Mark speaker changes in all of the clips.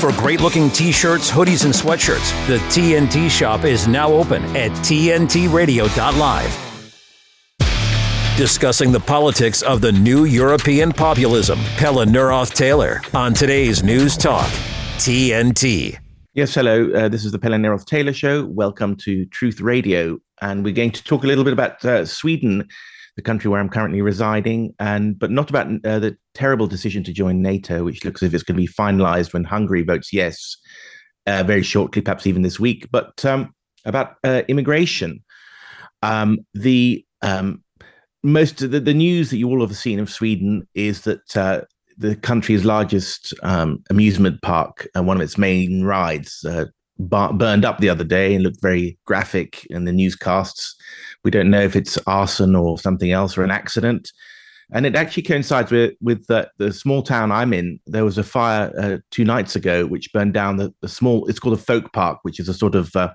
Speaker 1: For great looking t shirts, hoodies, and sweatshirts, the TNT shop is now open at TNTRadio.live. Discussing the politics of the new European populism, Pelle Neroth Taylor on today's News Talk, TNT.
Speaker 2: Yes, hello. Uh, this is the Pelle Neroth Taylor Show. Welcome to Truth Radio. And we're going to talk a little bit about uh, Sweden the country where I'm currently residing, and but not about uh, the terrible decision to join NATO, which looks as if it's going to be finalised when Hungary votes yes uh, very shortly, perhaps even this week. But um, about uh, immigration, um, the um, most of the, the, news that you all have seen of Sweden is that uh, the country's largest um, amusement park and one of its main rides uh, burned up the other day and looked very graphic in the newscasts. We don't know if it's arson or something else or an accident. And it actually coincides with with the, the small town I'm in. There was a fire uh, two nights ago which burned down the, the small. It's called a folk park, which is a sort of uh,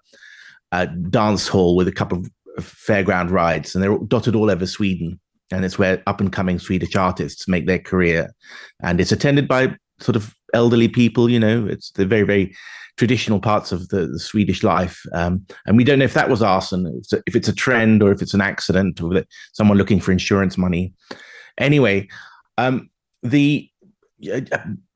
Speaker 2: a dance hall with a couple of fairground rides, and they're dotted all over Sweden. And it's where up and coming Swedish artists make their career. And it's attended by sort of elderly people. You know, it's the very very traditional parts of the, the Swedish life. Um, and we don't know if that was arson, if it's, a, if it's a trend or if it's an accident or someone looking for insurance money. Anyway, um, the uh,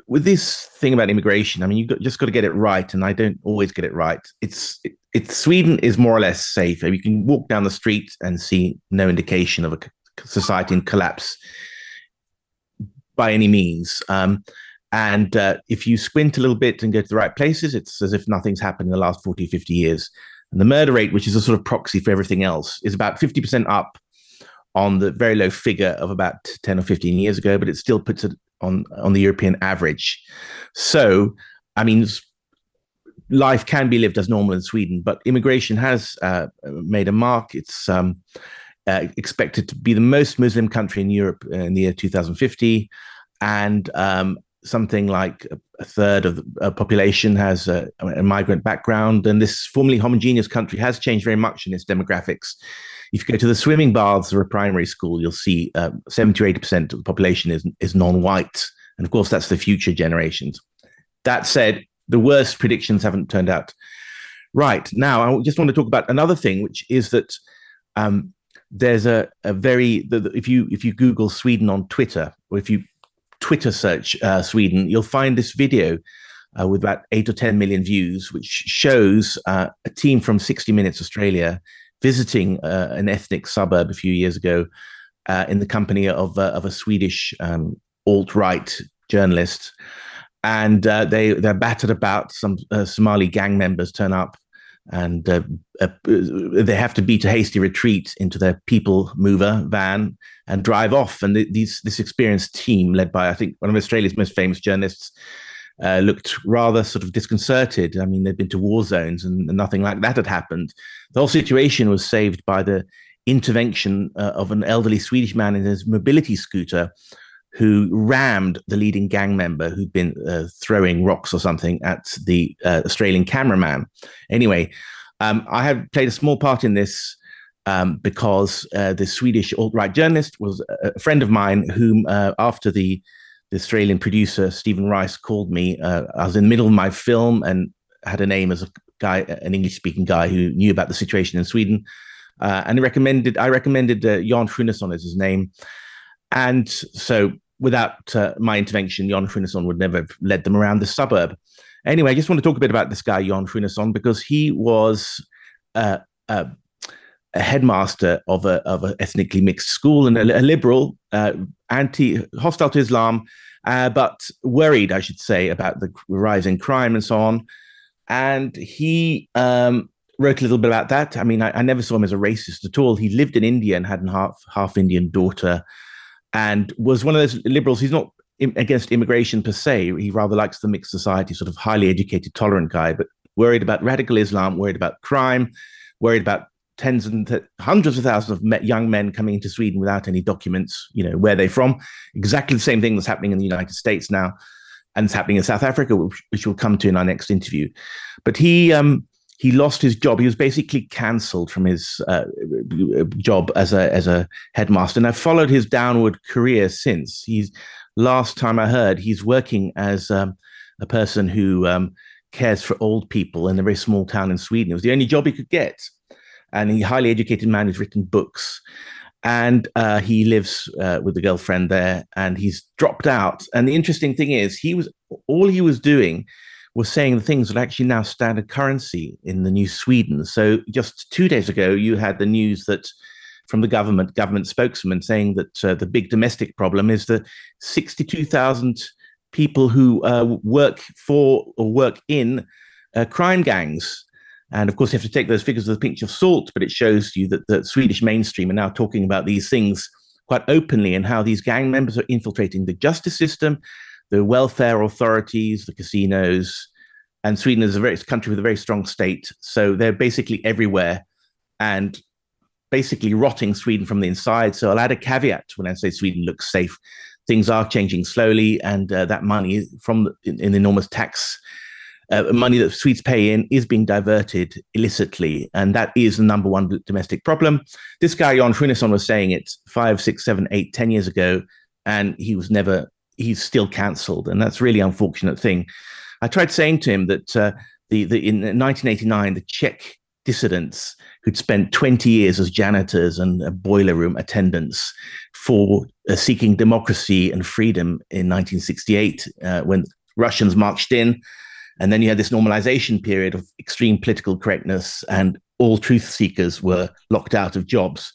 Speaker 2: with this thing about immigration, I mean, you've just got to get it right, and I don't always get it right. It's it, it's Sweden is more or less safe. You can walk down the street and see no indication of a society in collapse by any means. Um, and uh, if you squint a little bit and go to the right places, it's as if nothing's happened in the last 40, 50 years. And the murder rate, which is a sort of proxy for everything else, is about 50% up on the very low figure of about 10 or 15 years ago, but it still puts it on, on the European average. So, I mean, life can be lived as normal in Sweden, but immigration has uh, made a mark. It's um, uh, expected to be the most Muslim country in Europe in the year 2050. And um, something like a third of the population has a, a, migrant background, and this formerly homogeneous country has changed very much in its demographics. If you go to the swimming baths of a primary school, you'll see uh, 70 or 80% of the population is, is non white. And of course, that's the future generations. That said, the worst predictions haven't turned out right. Now, I just want to talk about another thing, which is that um, there's a, a very, the, the, if you if you Google Sweden on Twitter, or if you Twitter search uh, Sweden, you'll find this video uh, with about eight or 10 million views, which shows uh, a team from 60 Minutes Australia visiting uh, an ethnic suburb a few years ago uh, in the company of, uh, of a Swedish um, alt right journalist. And they, they're battered about. Some Somali gang members turn up and uh, uh, they have to beat a hasty retreat into their people mover van and drive off. And these this experienced team, led by I think one of Australia's most famous journalists, uh, looked rather sort of disconcerted. I mean, they'd been to war zones and, and, nothing like that had happened. The whole situation was saved by the intervention uh, of an elderly Swedish man in his mobility scooter who rammed the leading gang member who'd been uh, throwing rocks or something at the uh, Australian cameraman. Anyway, um, I have played a small part in this um, because uh, the Swedish alt right journalist was a friend of mine, whom uh, after the, the, Australian producer Stephen Rice called me, uh, I was in the middle of my film and had a name as a guy, an English speaking guy who knew about the situation in Sweden. Uh, and recommended, I recommended Jan Sjunnesson as his name. And so, without uh, my intervention, Jan Sjunnesson would never have led them around the suburb. Anyway, I just want to talk a bit about this guy, Jan Sjunnesson, because he was uh, uh, a headmaster of a of an ethnically mixed school and a, a liberal, uh, anti hostile to Islam, uh, but worried, I should say, about the rising crime and so on. And he um, wrote a little bit about that. I mean, I, I, never saw him as a racist at all. He lived in India and had a half half Indian daughter and was one of those liberals. He's not against immigration per se. He rather likes the mixed society, sort of highly educated, tolerant guy, but worried about radical Islam, worried about crime, worried about tens and th- hundreds of thousands of young men coming into Sweden without any documents. You know where they're from. Exactly the same thing that's happening in the United States now, and it's happening in South Africa, which, which we'll come to in our next interview. But he um, he lost his job. He was basically cancelled from his uh, job as a as a headmaster, and I've followed his downward career since. He's last time I heard, he's working as um, a person who um, cares for old people in a very small town in Sweden. It was the only job he could get. And he's a highly educated man who's written books. And uh, he lives uh, with a girlfriend there and he's dropped out. And the interesting thing is, he was all he was doing was saying the things that actually now standard currency in the new Sweden. So just two days ago, you had the news that from the government, government spokesman saying that uh, the big domestic problem is the 62,000 people who uh, work for or work in uh, crime gangs. And of course, you have to take those figures with a pinch of salt, but it shows you that the Swedish mainstream are now talking about these things quite openly and how these gang members are infiltrating the justice system, the welfare authorities, the casinos. And Sweden is a very country with a very strong state. So they're basically everywhere and basically rotting Sweden from the inside. So I'll add a caveat when I say Sweden looks safe things are changing slowly, and uh, that money from the, in, in enormous tax uh, money that Swedes pay in is being diverted illicitly, and that is the number one domestic problem. This guy Jan Sjunnesson was saying it five, six, seven, eight, ten years ago, and he was never. He's still cancelled, and that's really unfortunate thing. I tried saying to him that uh, the, the in 1989 the Czech dissidents who'd spent 20 years as janitors and boiler room attendants for uh, seeking democracy and freedom in 1968 uh, when Russians marched in. And then you had this normalization period of extreme political correctness, and all truth seekers were locked out of jobs.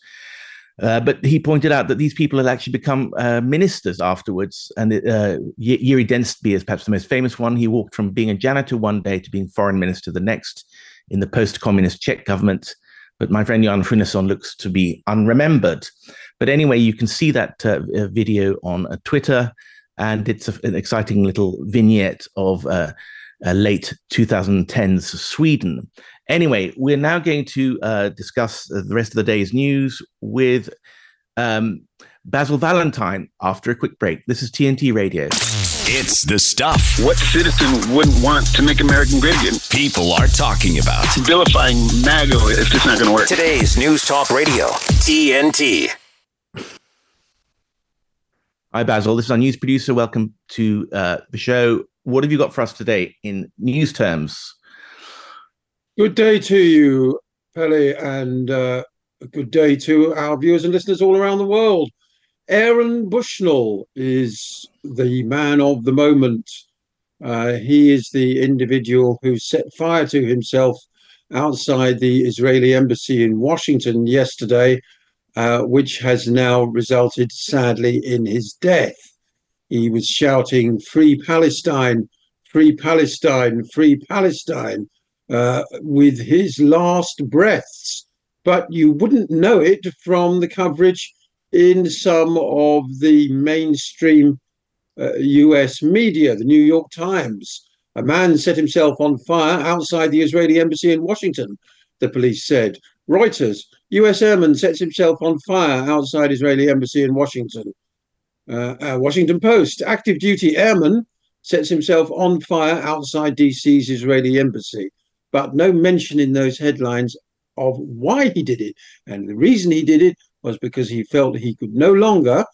Speaker 2: Uh, but he pointed out that these people had actually become uh, ministers afterwards. And uh, Jiří Dienstbier is perhaps the most famous one. He walked from being a janitor one day to being foreign minister the next in the post communist Czech government but my friend Jan Sjunnesson looks to be unremembered. But anyway, you can see that uh, video on uh, Twitter, and it's a, an exciting little vignette of uh, late 2010's Sweden. Anyway, we're now going to uh, discuss the rest of the day's news with um, Basil Valentine after a quick break. This is TNT Radio.
Speaker 1: It's the stuff.
Speaker 3: What citizen wouldn't want to make American great again?
Speaker 1: People are talking about.
Speaker 3: Vilifying MAGA is just not going to work.
Speaker 1: Today's News Talk Radio, TNT.
Speaker 2: Hi, Basil. This is our news producer. Welcome to uh, the show. What have you got for us today in news terms?
Speaker 4: Good day to you, Pelle, and uh, good day to our viewers and listeners all around the world. Aaron Bushnell is the man of the moment. Uh, he is the individual who set fire to himself outside the Israeli embassy in Washington yesterday, uh, which has now resulted sadly in his death. He was shouting, Free Palestine, Free Palestine, Free Palestine, uh, with his last breaths. But you wouldn't know it from the coverage in some of the mainstream uh, US media, the New York Times. A man set himself on fire outside the Israeli embassy in Washington, the police said. Reuters, US airman sets himself on fire outside Israeli embassy in Washington. Uh, uh, Washington Post, active duty airman sets himself on fire outside DC's Israeli embassy, but no mention in those headlines of why he did it. And the reason he did it was because he felt he could no longer,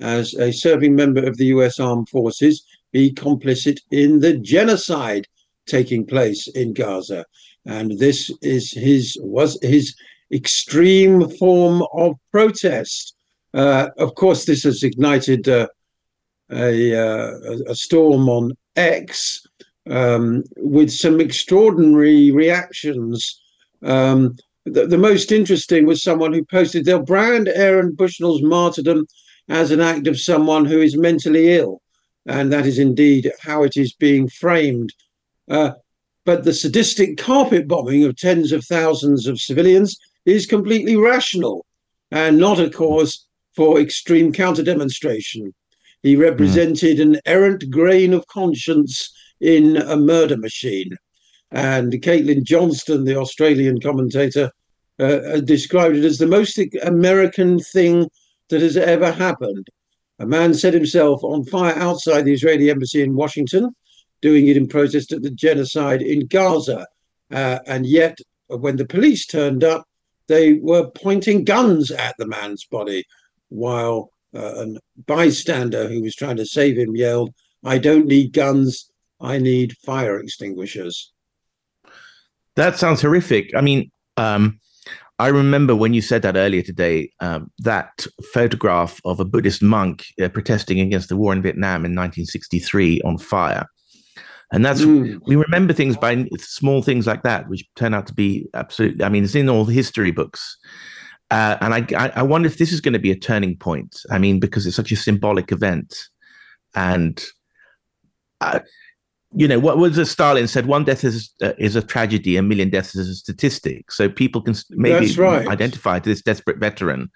Speaker 4: as a serving member of the US Armed Forces, be complicit in the genocide taking place in Gaza. And this is his was his extreme form of protest. Uh, of course, this has ignited uh, a, uh, a, storm on X um, with some extraordinary reactions. Um, the, the most interesting was someone who posted they'll brand Aaron Bushnell's martyrdom as an act of someone who is mentally ill. And that is indeed how it is being framed. Uh, but the sadistic carpet bombing of tens of thousands of civilians is completely rational and not a cause for extreme counter demonstration. He represented mm. an errant grain of conscience in a murder machine. And Caitlin Johnstone, the Australian commentator, uh, uh, described it as the most American thing that has ever happened. A man set himself on fire outside the Israeli embassy in Washington, doing it in protest at the genocide in Gaza. Uh, and yet, when the police turned up, they were pointing guns at the man's body, while uh, a bystander who was trying to save him yelled, I don't need guns, I need fire extinguishers.
Speaker 2: That sounds horrific. I mean, um, I remember when you said that earlier today, um, that photograph of a Buddhist monk uh, protesting against the war in Vietnam in 1963 on fire. And that's, mm. we remember things by small things like that, which turn out to be absolutely, I mean, it's in all the history books. Uh, and I, I wonder if this is going to be a turning point. I mean, because it's such a symbolic event. And uh, you know what was it Stalin said? One death is uh, is a tragedy, a million deaths is a statistic. So people can maybe right. identify to this desperate veteran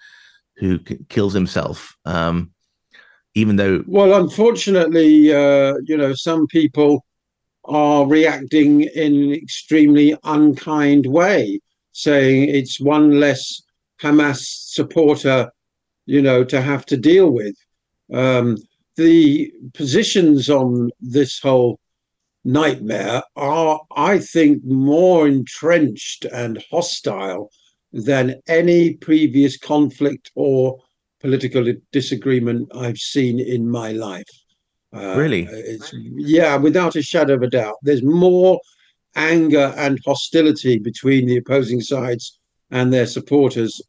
Speaker 2: who c- kills himself, um, even though.
Speaker 4: Well, unfortunately, uh, you know, some people are reacting in an extremely unkind way, saying it's one less Hamas supporter, you know, to have to deal with. Um, the positions on this whole nightmare are, I think, more entrenched and hostile than any previous conflict or political disagreement I've seen in my life.
Speaker 2: Uh, really?
Speaker 4: yeah, without a shadow of a doubt. There's more anger and hostility between the opposing sides and their supporters,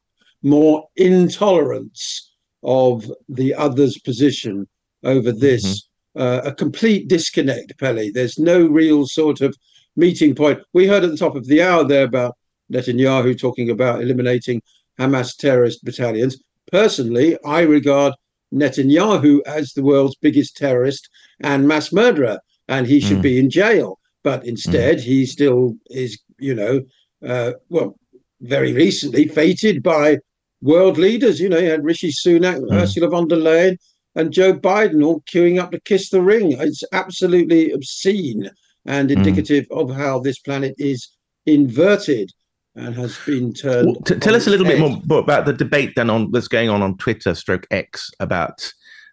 Speaker 4: more intolerance of the other's position over this. Uh, a complete disconnect, Pelly. There's no real sort of meeting point. We heard at the top of the hour there about Netanyahu talking about eliminating Hamas terrorist battalions. Personally, I regard Netanyahu as the world's biggest terrorist and mass murderer, and he should mm. be in jail. But instead, mm. he still is, you know, uh, well, very recently fated by world leaders. You know, you had Rishi Sunak, mm. Ursula von der Leyen, and Joe Biden all queuing up to kiss the ring. It's absolutely obscene and hmm. indicative mm. of how this planet is inverted and has been turned. Well,
Speaker 2: t- tell us a little head. bit more about the debate then on that's going on on Twitter, stroke X about.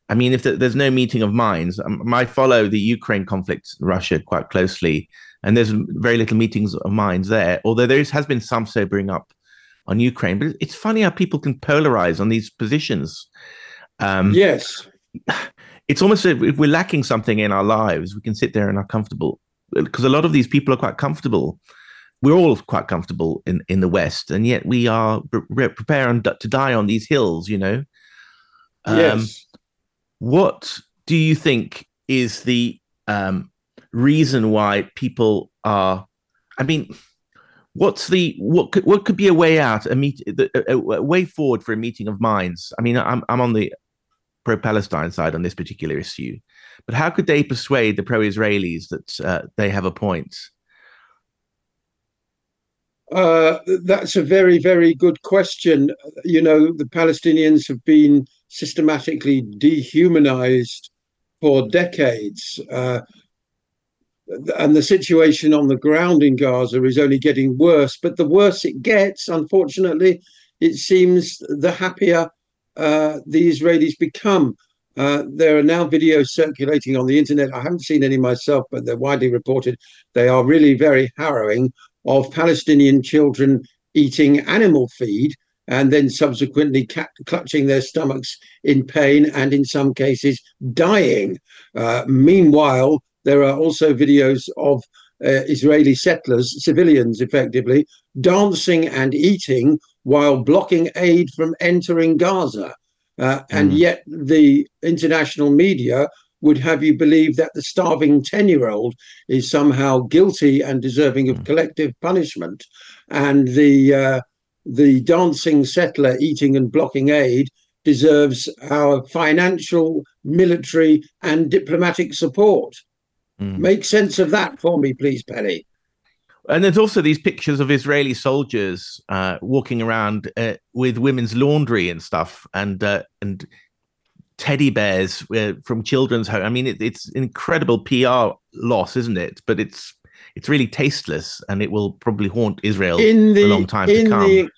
Speaker 2: I mean, if the, there's no meeting of minds, um, I follow the Ukraine conflict, Russia, quite closely, and there's very little meetings of minds there. Although there is, has been some sobering up on Ukraine, but it's funny how people can polarize on these positions.
Speaker 4: Um, yes,
Speaker 2: it's almost if we're lacking something in our lives, we can sit there and are comfortable because a lot of these people are quite comfortable. We're all quite comfortable in, in the West, and yet we are pre- preparing to die on these hills. You know.
Speaker 4: Um, yes.
Speaker 2: What do you think is the um, reason why people are? I mean, what's the what could what could be a way out a meet a, a, way forward for a meeting of minds i mean i'm i'm on the pro Palestine side on this particular issue. But how could they persuade the pro Israelis that uh, they have a point?
Speaker 4: Uh, that's a very, very good question. You know, the Palestinians have been systematically dehumanized for decades. Uh, and the situation on the ground in Gaza is only getting worse. But the worse it gets, unfortunately, it seems the happier uh, the Israelis become. Uh, there are now videos circulating on the internet. I haven't seen any myself, but they're widely reported. They are really very harrowing of Palestinian children eating animal feed and then subsequently ca- clutching their stomachs in pain and in some cases dying. Uh, meanwhile, there are also videos of uh, Israeli settlers, civilians effectively, dancing and eating while blocking aid from entering Gaza. Uh, mm. And yet, the international media would have you believe that the starving 10 year old is somehow guilty and deserving of mm. collective punishment. And the, uh, the dancing settler eating and blocking aid deserves our financial, military, and diplomatic support. Mm. Make sense of that for me, please, Penny.
Speaker 2: And there's also these pictures of Israeli soldiers uh, walking around uh, with women's laundry and stuff, and uh, and teddy bears uh, from children's home. I mean, it, it's incredible PR loss, isn't it? But it's it's really tasteless, and it will probably haunt Israel in the, a long time to come. The,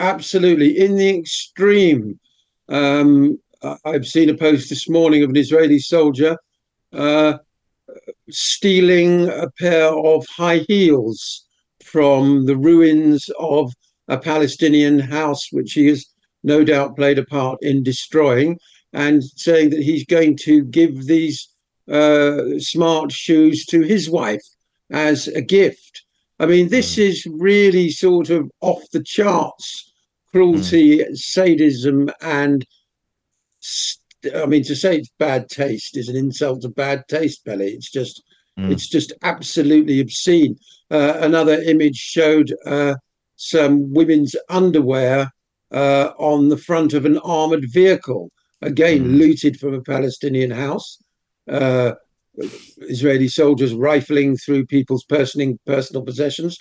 Speaker 4: absolutely, in the extreme. Um, I've seen a post this morning of an Israeli soldier uh, stealing a pair of high heels from the ruins of a Palestinian house, which he has no doubt played a part in destroying, and saying that he's going to give these uh, smart shoes to his wife as a gift. I mean, this mm. is really sort of off the charts cruelty, mm. sadism, and I mean, to say it's bad taste is an insult to bad taste, Belly. It's just, mm. it's just absolutely obscene. Uh, another image showed uh, some women's underwear uh, on the front of an armored vehicle, again mm. looted from a Palestinian house. Uh, Israeli soldiers rifling through people's personal personal possessions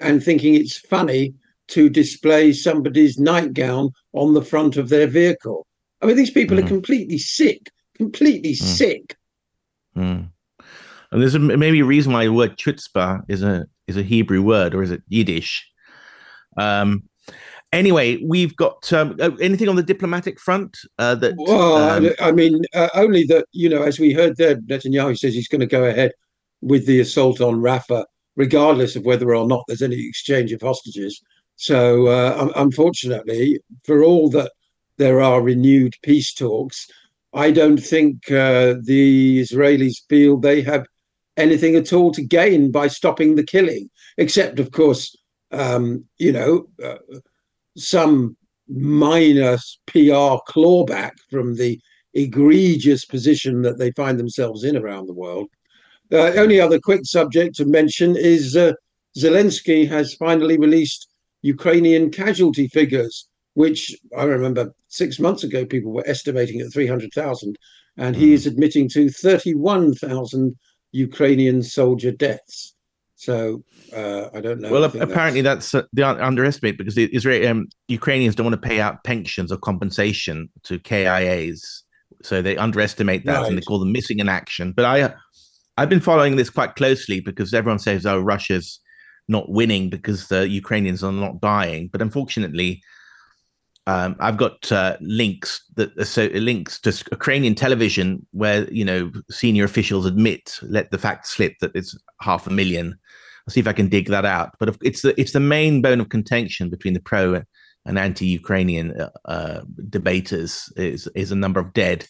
Speaker 4: and thinking it's funny to display somebody's nightgown on the front of their vehicle. I mean, these people mm. are completely sick, completely mm. sick.
Speaker 2: Mm. And there's a, maybe a reason why the word chutzpah is a is a Hebrew word, or is it Yiddish? Um, anyway, we've got um, uh, anything on the diplomatic front uh, that.
Speaker 4: Well, um, I mean, uh, only that you know, as we heard there, Netanyahu says he's going to go ahead with the assault on Rafah, regardless of whether or not there's any exchange of hostages. So, uh, unfortunately, for all that there are renewed peace talks, I don't think uh, the Israelis feel they have anything at all to gain by stopping the killing, except, of course, um, you know, uh, some minor PR clawback from the egregious position that they find themselves in around the world. The uh, only other quick subject to mention is uh, Zelensky has finally released Ukrainian casualty figures, which I remember six months ago people were estimating at 300,000, and he hmm. is admitting to 31,000 Ukrainian soldier deaths. So uh, I don't know.
Speaker 2: Well, apparently that's, that's uh, the underestimate because the Israeli um, Ukrainians don't want to pay out pensions or compensation to KIAs, so they underestimate that right. and they call them missing in action. But I, I've been following this quite closely because everyone says, "Oh, Russia's not winning because the Ukrainians are not dying," but unfortunately. Um, I've got uh, links that so links to Ukrainian television where you know senior officials admit let the fact slip that it's half a million I'll see if I can dig that out. But it's the it's the main bone of contention between the pro and anti-Ukrainian uh, uh, debaters is is a number of dead.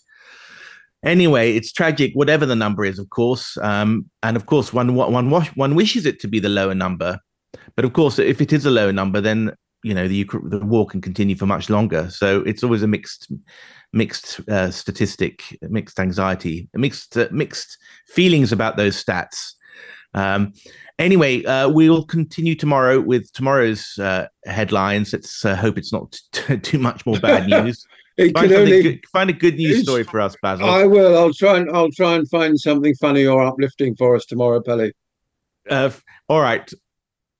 Speaker 2: Anyway, it's tragic, whatever the number is, of course, um, and of course, one one one wishes it to be the lower number. But of course, if it is a lower number, then you know the the war can continue for much longer. So it's always a mixed mixed uh, statistic, mixed anxiety, mixed uh, mixed feelings about those stats. Um, Anyway, uh, we'll continue tomorrow with tomorrow's uh, headlines. Let's uh, hope it's not t- too much more bad news. find, only, good, find, a good news story for us, Basil.
Speaker 4: I will. I'll try and I'll try and find something funny or uplifting for us tomorrow, Pelly.
Speaker 2: Uh, all right.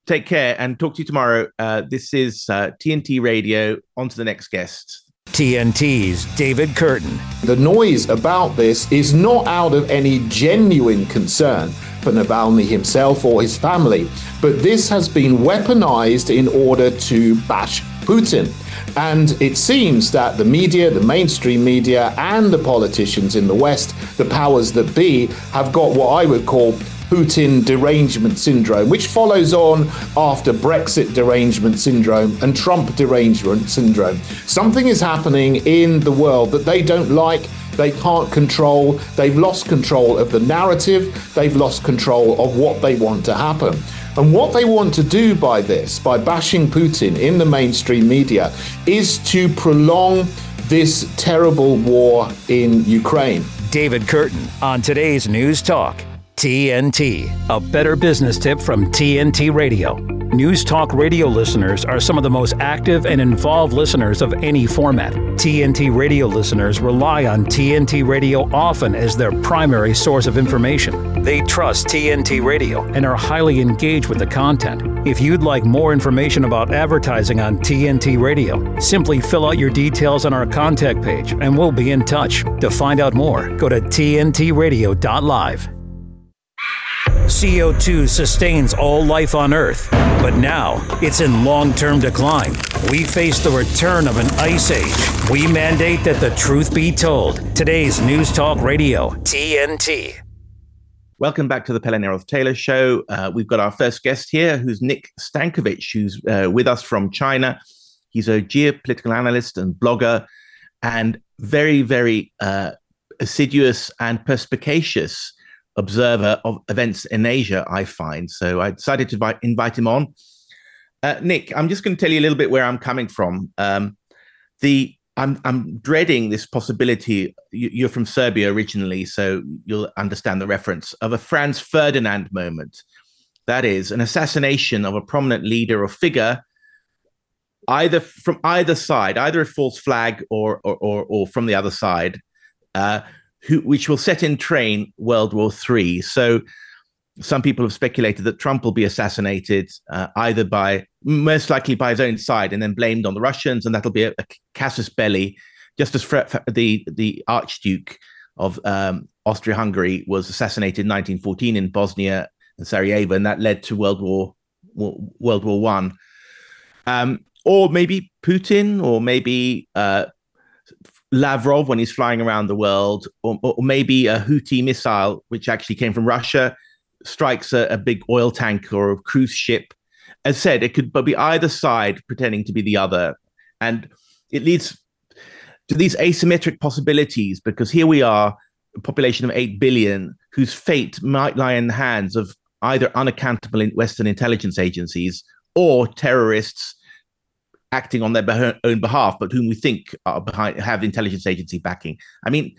Speaker 2: Take care and talk to you tomorrow. Uh, this is TNT uh, Radio. On to the next guest.
Speaker 1: TNT's David Curtin.
Speaker 5: The noise about this is not out of any genuine concern for Navalny himself or his family, but this has been weaponized in order to bash Putin. And it seems that the media, the mainstream media, and the politicians in the West, the powers that be, have got what I would call Putin derangement syndrome, which follows on after Brexit derangement syndrome and Trump derangement syndrome. Something is happening in the world that they don't like. They can't control. They've lost control of the narrative. They've lost control of what they want to happen. And what they want to do by this, by bashing Putin in the mainstream media, is to prolong this terrible war in Ukraine.
Speaker 1: David Curtin on today's News Talk. TNT, a better business tip from TNT Radio. News Talk radio listeners are some of the most active and involved listeners of any format. TNT radio listeners rely on TNT Radio often as their primary source of information. They trust TNT Radio and are highly engaged with the content. If you'd like more information about advertising on TNT Radio, simply fill out your details on our contact page and we'll be in touch. To find out more, go to tntradio.live. CO2 sustains all life on Earth, but now it's in long term decline. We face the return of an ice age. We mandate that the truth be told. Today's News Talk Radio, TNT.
Speaker 2: Welcome back to the Pelle Neroth Taylor Show. Uh, we've got our first guest here, who's Nik Stankovic, who's uh, with us from China. He's a geopolitical analyst and blogger, and very, very uh, assiduous and perspicacious observer of events in Asia, I find. So I decided to invite, invite him on. Uh, Nik, I'm just going to tell you a little bit where I'm coming from. Um, the I'm I'm dreading this possibility. You're from Serbia originally, so you'll understand the reference of a Franz Ferdinand moment. That is an assassination of a prominent leader or figure, either from either side, either a false flag or or or, or from the other side, uh, who which will set in train World War Three. So some people have speculated that Trump will be assassinated uh, either by, most likely by his own side, and then blamed on the Russians, and that'll be a, a casus belli, just as the the Archduke of um, Austria-Hungary was assassinated in 1914 in Bosnia and Sarajevo, and that led to World War World War One. Um, or maybe Putin, or maybe uh, Lavrov when he's flying around the world, or, or maybe a Houthi missile, which actually came from Russia strikes a, a big oil tanker or a cruise ship. As said, it could be either side pretending to be the other. And it leads to these asymmetric possibilities because here we are, a population of 8 billion, whose fate might lie in the hands of either unaccountable Western intelligence agencies or terrorists acting on their own behalf, but whom we think are behind have intelligence agency backing. I mean,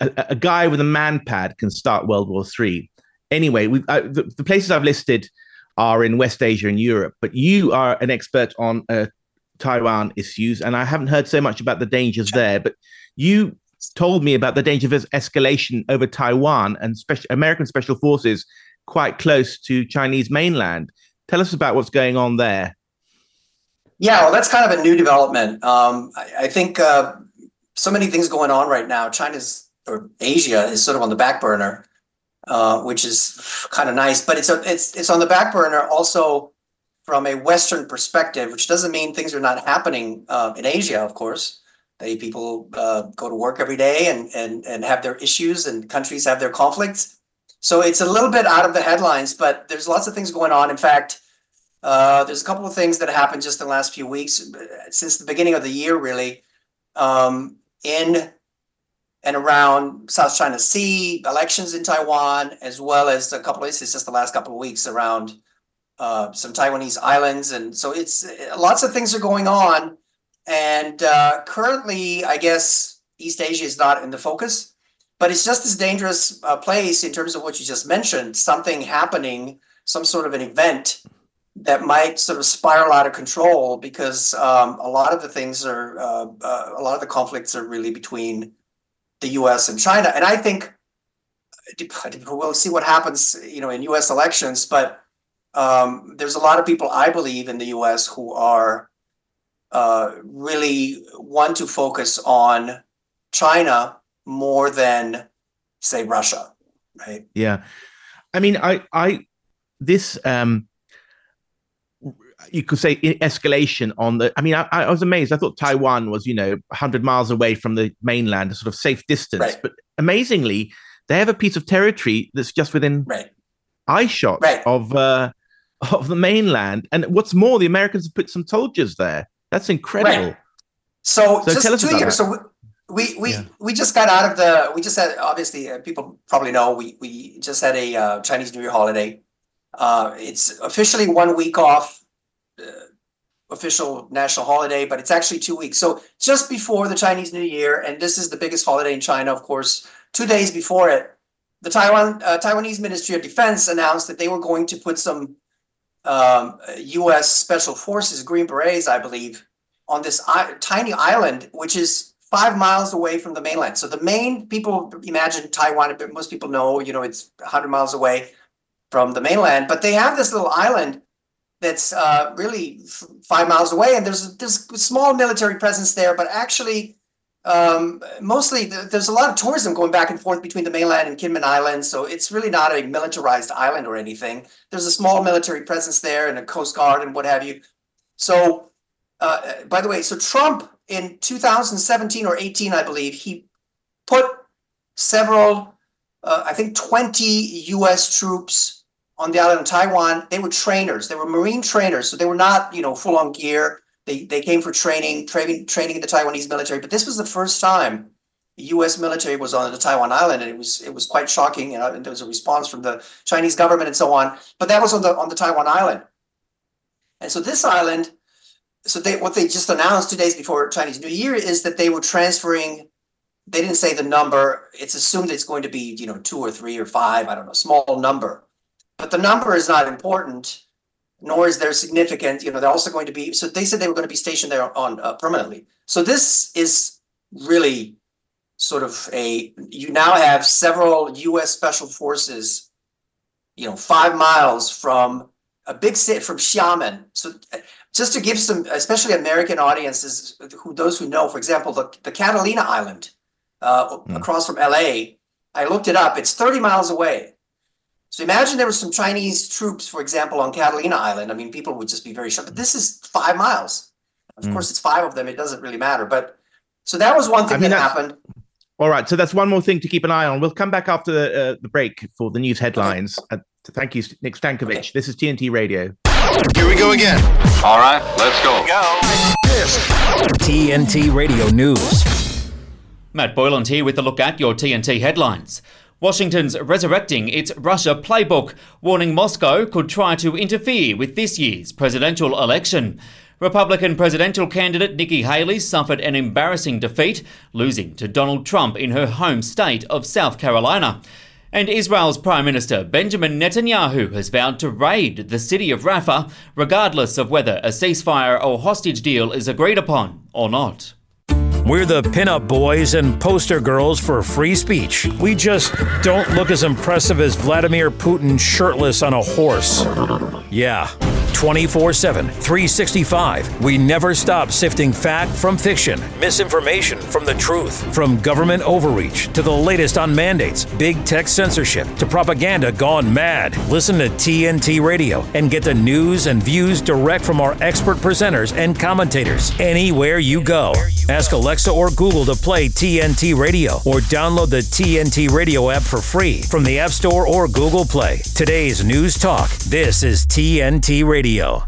Speaker 2: a, a guy with a MANPAD can start World War Three anyway, we uh, the, the, places I've listed are in West Asia and Europe, but you are an expert on uh, Taiwan issues, and I haven't heard so much about the dangers there. But you told me about the danger of escalation over Taiwan and special American special forces quite close to Chinese mainland. Tell us about what's going on there.
Speaker 6: Yeah, well, that's kind of a new development. Um, I, I, think uh, so many things going on right now. China's or Asia is sort of on the back burner. Uh, which is kind of nice. But it's a, it's it's on the back burner also from a Western perspective, which doesn't mean things are not happening uh, in Asia. Of course, they people uh, go to work every day and and and have their issues, and countries have their conflicts. So it's a little bit out of the headlines, but there's lots of things going on. In fact, uh, there's a couple of things that happened just in the last few weeks, since the beginning of the year, really. Um, in and around South China Sea, elections in Taiwan, as well as a couple of it's just the last couple of weeks around uh, some Taiwanese islands, and so it's lots of things are going on. And uh, currently, I guess East Asia is not in the focus, but it's just as dangerous uh, place in terms of what you just mentioned. Something happening, some sort of an event that might sort of spiral out of control because um, a lot of the things are uh, uh, a lot of the conflicts are really between the U.S. and China. And I think we'll see what happens, you know, in U.S. elections. But um, there's a lot of people, I believe, in the U.S. who are uh, really want to focus on China more than, say, Russia, right?
Speaker 2: Yeah, I mean, I, I, this um, you could say escalation on the. I mean, I, I, was amazed. I thought Taiwan was, you know, 100 miles away from the mainland, a sort of safe distance.
Speaker 6: Right.
Speaker 2: But amazingly, they have a piece of territory that's just within
Speaker 6: right.
Speaker 2: eye shot
Speaker 6: right.
Speaker 2: of uh, of the mainland. And what's more, the Americans have put some soldiers there. That's incredible.
Speaker 6: Right. So,
Speaker 2: so
Speaker 6: just two years. That. So we we yeah. we just got out of the. We just had obviously uh, people probably know we we just had a uh, Chinese New Year holiday. Uh, it's officially one week off official national holiday, but it's actually two weeks. So just before the Chinese New Year, and this is the biggest holiday in China, of course, two days before it, the Taiwan uh, Taiwanese Ministry of Defense announced that they were going to put some um, U.S. Special Forces, Green Berets, I believe, on this I- tiny island, which is five miles away from the mainland. So the main people imagine Taiwan. But most people know, you know, it's 100 miles away from the mainland, but they have this little island that's uh, really f- five miles away, and there's there's small military presence there, but actually, um, mostly th- there's a lot of tourism going back and forth between the mainland and Kinmen Island, so it's really not a militarized island or anything. There's a small military presence there and a coast guard and what have you. So, uh, by the way, so Trump in 2017 or 18, I believe, he put several, uh, I think 20 U.S. troops on the island of Taiwan, they were trainers. They were Marine trainers, so they were not, you know, full on gear. They they came for training, training, training in the Taiwanese military. But this was the first time the U.S. military was on the Taiwan island, and it was it was quite shocking. Know, and there was a response from the Chinese government and so on. But that was on the on the Taiwan island, and so this island. So they what they just announced two days before Chinese New Year is that they were transferring. They didn't say the number. It's assumed it's going to be you know two or three or five. I don't know, small number, but the number is not important nor is there significant, you know, they're also going to be, so they said they were going to be stationed there on uh, permanently. So this is really sort of a, you now have several US special forces, you know, five miles from a big city, from Xiamen. So uh, just to give some, especially American audiences, who those who know, for example, the, the Catalina Island uh, mm. across from LA, I looked it up, it's 30 miles away. So imagine there were some Chinese troops, for example, on Catalina Island. I mean, people would just be very shocked. But this is five miles. Of mm. course, it's five of them. It doesn't really matter. But so that was one thing I mean, that happened.
Speaker 2: All right. So that's one more thing to keep an eye on. We'll come back after the, uh, the break for the news headlines. Okay. Uh, thank you, Nik Stankovic. Okay. This is TNT Radio.
Speaker 7: Here we go again. All right, let's go. Go.
Speaker 1: TNT Radio News.
Speaker 8: Matt Boyland here with a look at your TNT headlines. Washington's resurrecting its Russia playbook, warning Moscow could try to interfere with this year's presidential election. Republican presidential candidate Nikki Haley suffered an embarrassing defeat, losing to Donald Trump in her home state of South Carolina. And Israel's Prime Minister Benjamin Netanyahu has vowed to raid the city of Rafah, regardless of whether a ceasefire or hostage deal is agreed upon or not.
Speaker 1: We're the pinup boys and poster girls for free speech. We just don't look as impressive as Vladimir Putin shirtless on a horse. Yeah. 24 7, 365. We never stop sifting fact from fiction, misinformation from the truth, from government overreach to the latest on mandates, big tech censorship to propaganda gone mad. Listen to TNT Radio and get the news and views direct from our expert presenters and commentators anywhere you go. Ask Alexa or Google to play TNT Radio or download the TNT Radio app for free from the App Store or Google Play. Today's News Talk. This is TNT Radio.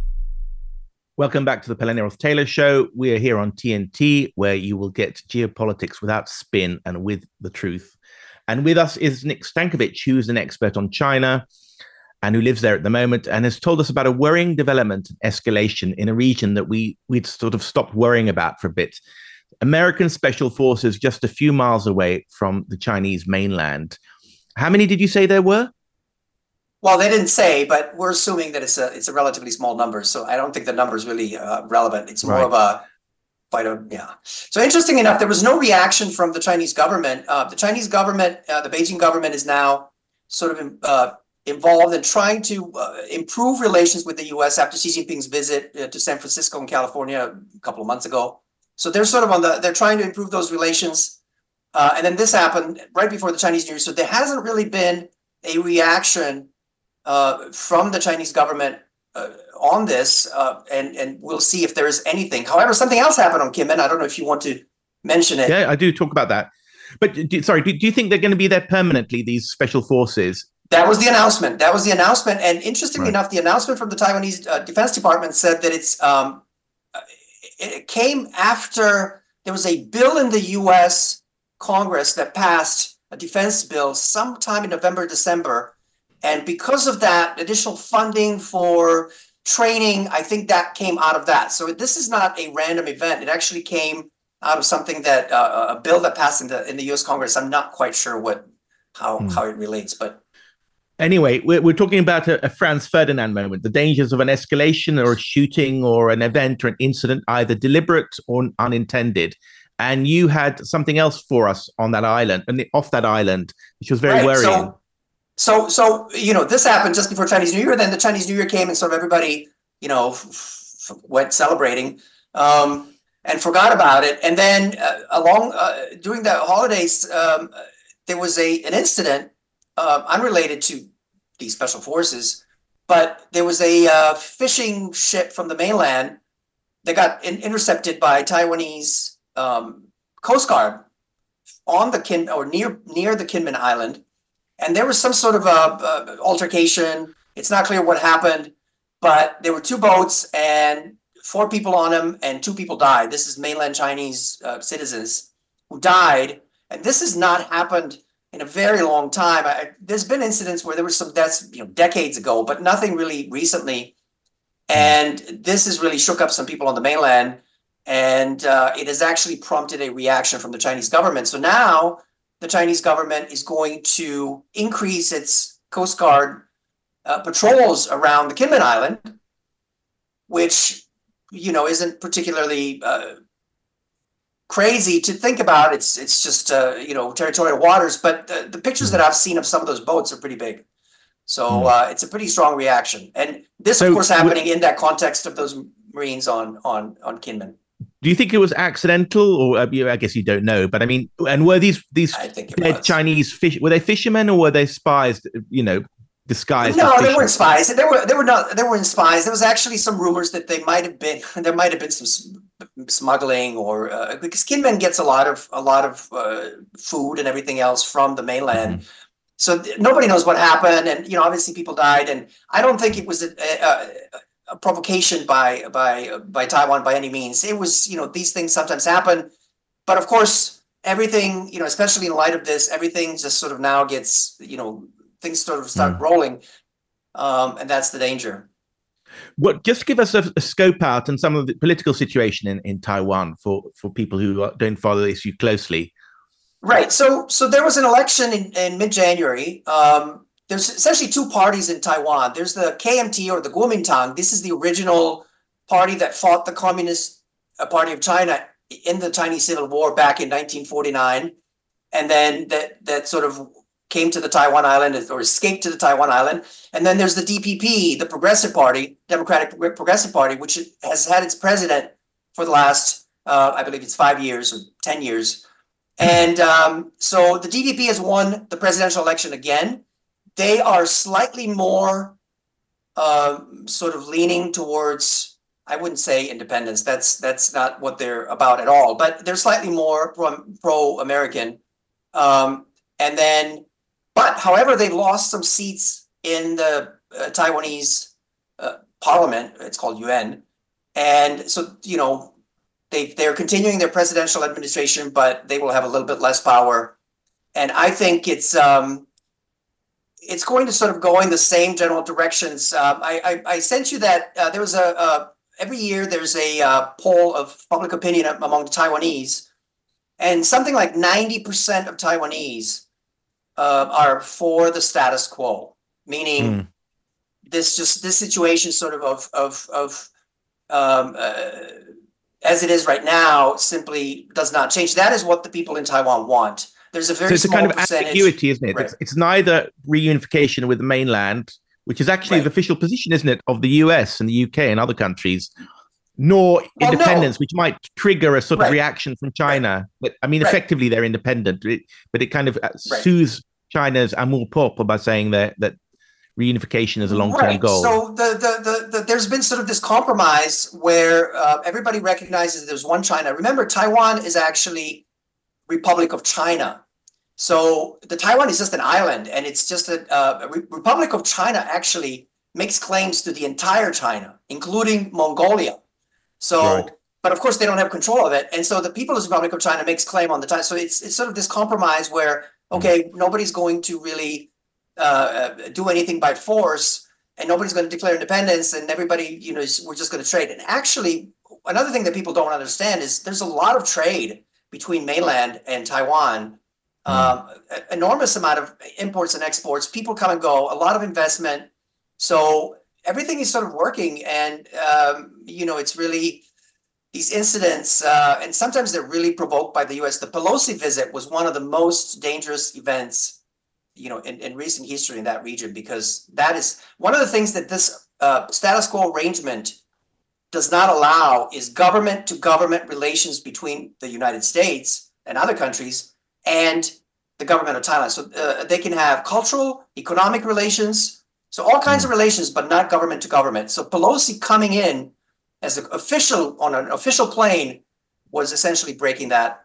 Speaker 2: Welcome back to the Pelle Neroth Taylor Show. We are here on TNT, where you will get geopolitics without spin and with the truth. And with us is Nik Stankovic, who is an expert on China and who lives there at the moment and has told us about a worrying development and escalation in a region that we, we'd sort of stopped worrying about for a bit. American special forces just a few miles away from the Chinese mainland. How many did you say there were?
Speaker 6: Well, they didn't say, but we're assuming that it's a it's a relatively small number. So I don't think the number is really uh, relevant. It's more right. of a quite a yeah. So interesting enough, there was no reaction from the Chinese government. Uh, the Chinese government, uh, the Beijing government, is now sort of uh, involved in trying to uh, improve relations with the U.S. after Xi Jinping's visit uh, to San Francisco and California a couple of months ago. So they're sort of on the they're trying to improve those relations. and then this happened right before the Chinese New Year. So there hasn't really been a reaction uh, from the Chinese government uh, on this, uh, and and we'll see if there is anything. However, something else happened on Kinmen. I don't know if you want to mention it.
Speaker 2: Yeah, I do talk about that. But do, sorry, do, do you think they're going to be there permanently? These special forces.
Speaker 6: That was the announcement. That was the announcement. And interestingly right. enough, the announcement from the Taiwanese uh, Defense Department said that it's um, it came after there was a bill in the U.S. Congress that passed a defense bill sometime in November, December, and because of that additional funding for training, I think that came out of that. So this is not a random event. It actually came out of something that uh, a bill that passed in the in the U.S. Congress. I'm not quite sure what how mm. how it relates, but
Speaker 2: anyway, we're, we're talking about a, a, Franz Ferdinand moment, the dangers of an escalation or a shooting or an event or an incident, either deliberate or unintended. And you had something else for us on that island and off that island, which was very right. worrying.
Speaker 6: So, so, so you know, this happened just before Chinese New Year. Then the Chinese New Year came, and sort of everybody, you know, f- f- went celebrating um, and forgot about it. And then uh, along uh, during the holidays, um, there was a an incident uh, unrelated to these special forces, but there was a uh, fishing ship from the mainland that got in- intercepted by Taiwanese um, Coast Guard on the Kin or near near the Kinmen Island and there was some sort of a, a altercation. It's not clear what happened, but there were two boats and four people on them, and two people died. This is mainland Chinese uh, citizens who died. And this has not happened in a very long time. I, there's been incidents where there were some deaths, you know, decades ago, but nothing really recently. And this has really shook up some people on the mainland, and uh, it has actually prompted a reaction from the Chinese government. So now the Chinese government is going to increase its Coast Guard uh, patrols around the Kinmen Island, which you know isn't particularly uh, crazy to think about. It's it's just uh, you know territorial waters, but the, the pictures that I've seen of some of those boats are pretty big. So
Speaker 2: Hmm.
Speaker 6: uh, it's a pretty strong reaction, and this,
Speaker 2: So
Speaker 6: of course, happening in that context of those Marines on on on Kinmen.
Speaker 2: Do you think it was accidental, or uh, I guess you don't know? But I mean, and were these these
Speaker 6: I think it
Speaker 2: dead
Speaker 6: was.
Speaker 2: Chinese fish? Were they fishermen or were they spies? You know, disguised.
Speaker 6: No, they weren't spies. They were they were not they weren't spies. There was actually some rumors that they might have been there might have been some smuggling or uh, because Kinmen gets a lot of a lot of uh, food and everything else from the mainland. So th- nobody knows what happened, and you know obviously people died, and I don't think it was a, a, a provocation by by by Taiwan by any means. It was you know these things sometimes happen, but of course everything you know especially in light of this everything just sort of now gets you know things sort of start rolling um, and that's the danger
Speaker 2: What? Just give us a, a scope out and some of the political situation in, in Taiwan for for people who don't follow the issue closely.
Speaker 6: right so so there was an election in, in mid-january um, there's essentially two parties in taiwan there's the kmt or the kuomintang this is the original party that fought the communist uh, party of china in the chinese civil war back in 1949 and then that that sort of came to the Taiwan island or escaped to the Taiwan island. And then there's the DPP, the Progressive Party, Democratic Progressive Party, which has had its president for the last, uh, I believe it's five years or 10 years. And um, so the DPP has won the presidential election again. They are slightly more um, sort of leaning towards, I wouldn't say independence. That's that's not what they're about at all. But they're slightly more pro, pro-American. Um, and then, but however, they lost some seats in the uh, Taiwanese uh, parliament. It's called Yuan, and so you know they they're continuing their presidential administration, but they will have a little bit less power. And I think it's um, it's going to sort of go in the same general directions. Um, I, I I sent you that uh, there was a, every year there's a uh, poll of public opinion among the Taiwanese, and something like ninety percent of Taiwanese uh, are for the status quo, meaning
Speaker 2: Hmm.
Speaker 6: this just this situation sort of of of of um, uh, as it is right now simply does not change. That is what the people in Taiwan want. There's a very
Speaker 2: so it's a kind of
Speaker 6: percentage.
Speaker 2: ambiguity, isn't it?
Speaker 6: Right.
Speaker 2: It's, it's neither reunification with the mainland, which is actually
Speaker 6: Right.
Speaker 2: the official position, isn't it, of the US and the UK and other countries, nor
Speaker 6: Well, no.
Speaker 2: independence, which might trigger a sort
Speaker 6: Right.
Speaker 2: of reaction from China. But I mean,
Speaker 6: Right.
Speaker 2: effectively, they're independent, it, but it kind of uh,
Speaker 6: Right.
Speaker 2: soothes China's amour propre by saying that that reunification is a long-term
Speaker 6: right.
Speaker 2: goal.
Speaker 6: So the, the the the there's been sort of this compromise where uh, everybody recognizes there's one China. Remember, Taiwan is actually Republic of China. So the Taiwan is just an island, and it's just a, uh, Re- Republic of China actually makes claims to the entire China, including Mongolia. So,
Speaker 2: Right.
Speaker 6: but of course they don't have control of it, and so the People's Republic of China makes claim on the time. So it's it's sort of this compromise where okay, nobody's going to really uh, do anything by force, and nobody's going to declare independence, and everybody, you know, is, we're just going to trade. And actually, another thing that people don't understand is there's a lot of trade between mainland and Taiwan. Um, a- enormous amount of imports and exports. People come and go. A lot of investment. So everything is sort of working, and um, you know, it's really these incidents, uh, and sometimes they're really provoked by the U.S. The Pelosi visit was one of the most dangerous events you know, in, in recent history in that region, because that is one of the things that this uh, status quo arrangement does not allow is government to government relations between the United States and other countries and the government of Thailand. So uh, they can have cultural, economic relations, so all kinds of relations, but not government to government. So Pelosi coming in as an official on an official plane was essentially breaking that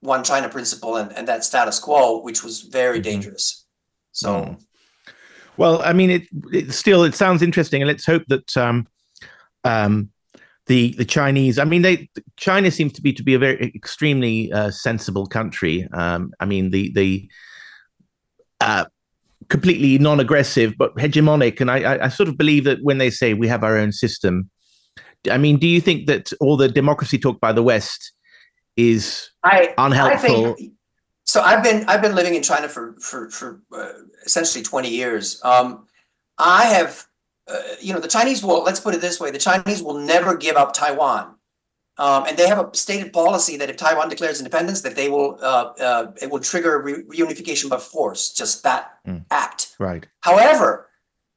Speaker 6: one China principle and, and that status quo, which was very dangerous. So
Speaker 2: Mm. Well, I mean, it, it still it sounds interesting, and let's hope that um, um, the the Chinese. I mean, they China seems to be to be a very extremely uh, sensible country. Um, I mean, the the uh, completely non-aggressive but hegemonic, and I, I, I sort of believe that when they say we have our own system, I mean, do you think that all the democracy talk by the West is
Speaker 6: I,
Speaker 2: unhelpful?
Speaker 6: I think, so I've been I've been living in China for for for uh, essentially twenty years. Um, I have, uh, you know, the Chinese will. Let's put it this way: the Chinese will never give up Taiwan, um, and they have a stated policy that if Taiwan declares independence, that they will uh, uh it will trigger re- reunification by force. Just that
Speaker 2: Mm.
Speaker 6: act.
Speaker 2: right.
Speaker 6: However,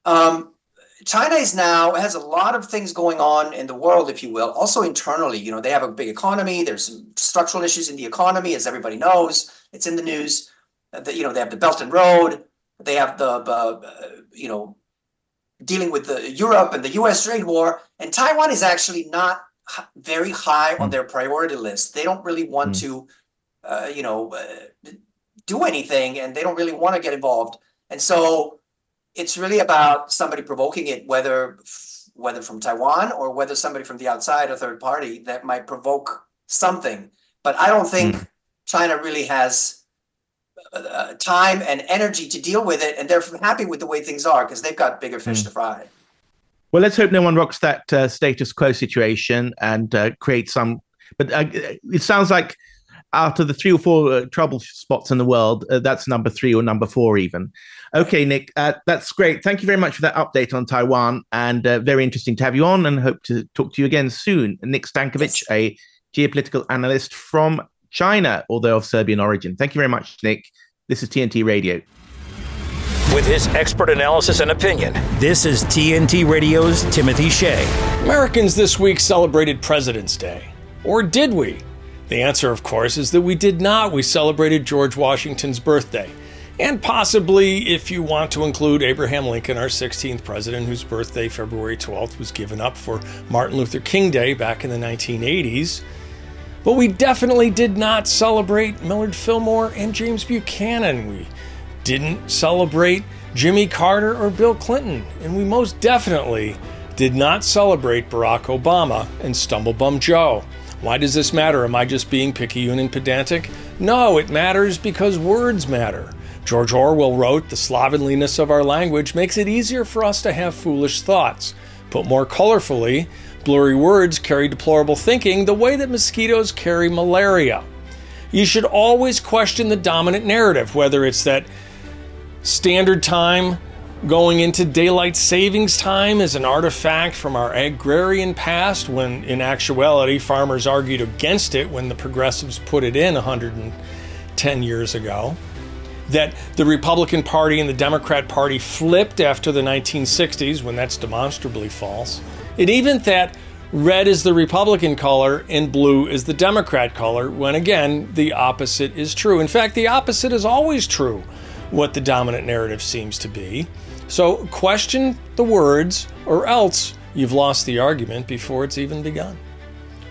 Speaker 6: um, China is now has a lot of things going on in the world, if you will. Also internally, you know, they have a big economy. There's some structural issues in the economy, as everybody knows. It's in the news. The- you know, they have the Belt and Road. They have the, uh, you know, dealing with the Europe and the U.S. trade war. And Taiwan is actually not very high on
Speaker 2: Mm.
Speaker 6: their priority list. They don't really want
Speaker 2: Mm.
Speaker 6: to, uh, you know, uh, do anything, and they don't really want to get involved. And so it's really about somebody provoking it, whether whether from Taiwan or whether somebody from the outside, a third party, that might provoke something. But I don't think China really has uh, time and energy to deal with it, and they're happy with the way things are because they've got bigger fish
Speaker 2: Mm.
Speaker 6: to fry.
Speaker 2: Well, let's hope no one rocks that uh, status quo situation and uh, create some. But uh, it sounds like out of the three or four uh, trouble spots in the world, uh, that's number three or number four, even. Okay, Nik, uh, that's great. Thank you very much for that update on Taiwan, and uh, very interesting to have you on. And hope to talk to you again soon. Nik Stankovic, a geopolitical analyst from China, although of Serbian origin. Thank you very much, Nik. This is TNT Radio.
Speaker 1: With his expert analysis and opinion, this is TNT Radio's Timothy Shea.
Speaker 9: Americans this week celebrated President's Day. Or did we? The answer, of course, is that we did not. We celebrated George Washington's birthday. And possibly, if you want to include Abraham Lincoln, our 16th president, whose birthday, February 12th, was given up for Martin Luther King Day back in the 1980s. But we definitely did not celebrate Millard Fillmore and James Buchanan. We didn't celebrate Jimmy Carter or Bill Clinton. And we most definitely did not celebrate Barack Obama and Stumblebum Joe. Why does this matter? Am I just being picayune and pedantic? No, it matters because words matter. George Orwell wrote, The slovenliness of our language makes it easier for us to have foolish thoughts. Put more colorfully, blurry words carry deplorable thinking the way that mosquitoes carry malaria. You should always question the dominant narrative, whether it's that standard time going into daylight savings time is an artifact from our agrarian past, when in actuality farmers argued against it when the progressives put it in 110 years ago. That the Republican Party and the Democrat Party flipped after the 1960s, when that's demonstrably false. And even that red is the Republican color and blue is the Democrat color, when again, the opposite is true. In fact, the opposite is always true, what the dominant narrative seems to be. So question the words, or else you've lost the argument before it's even begun.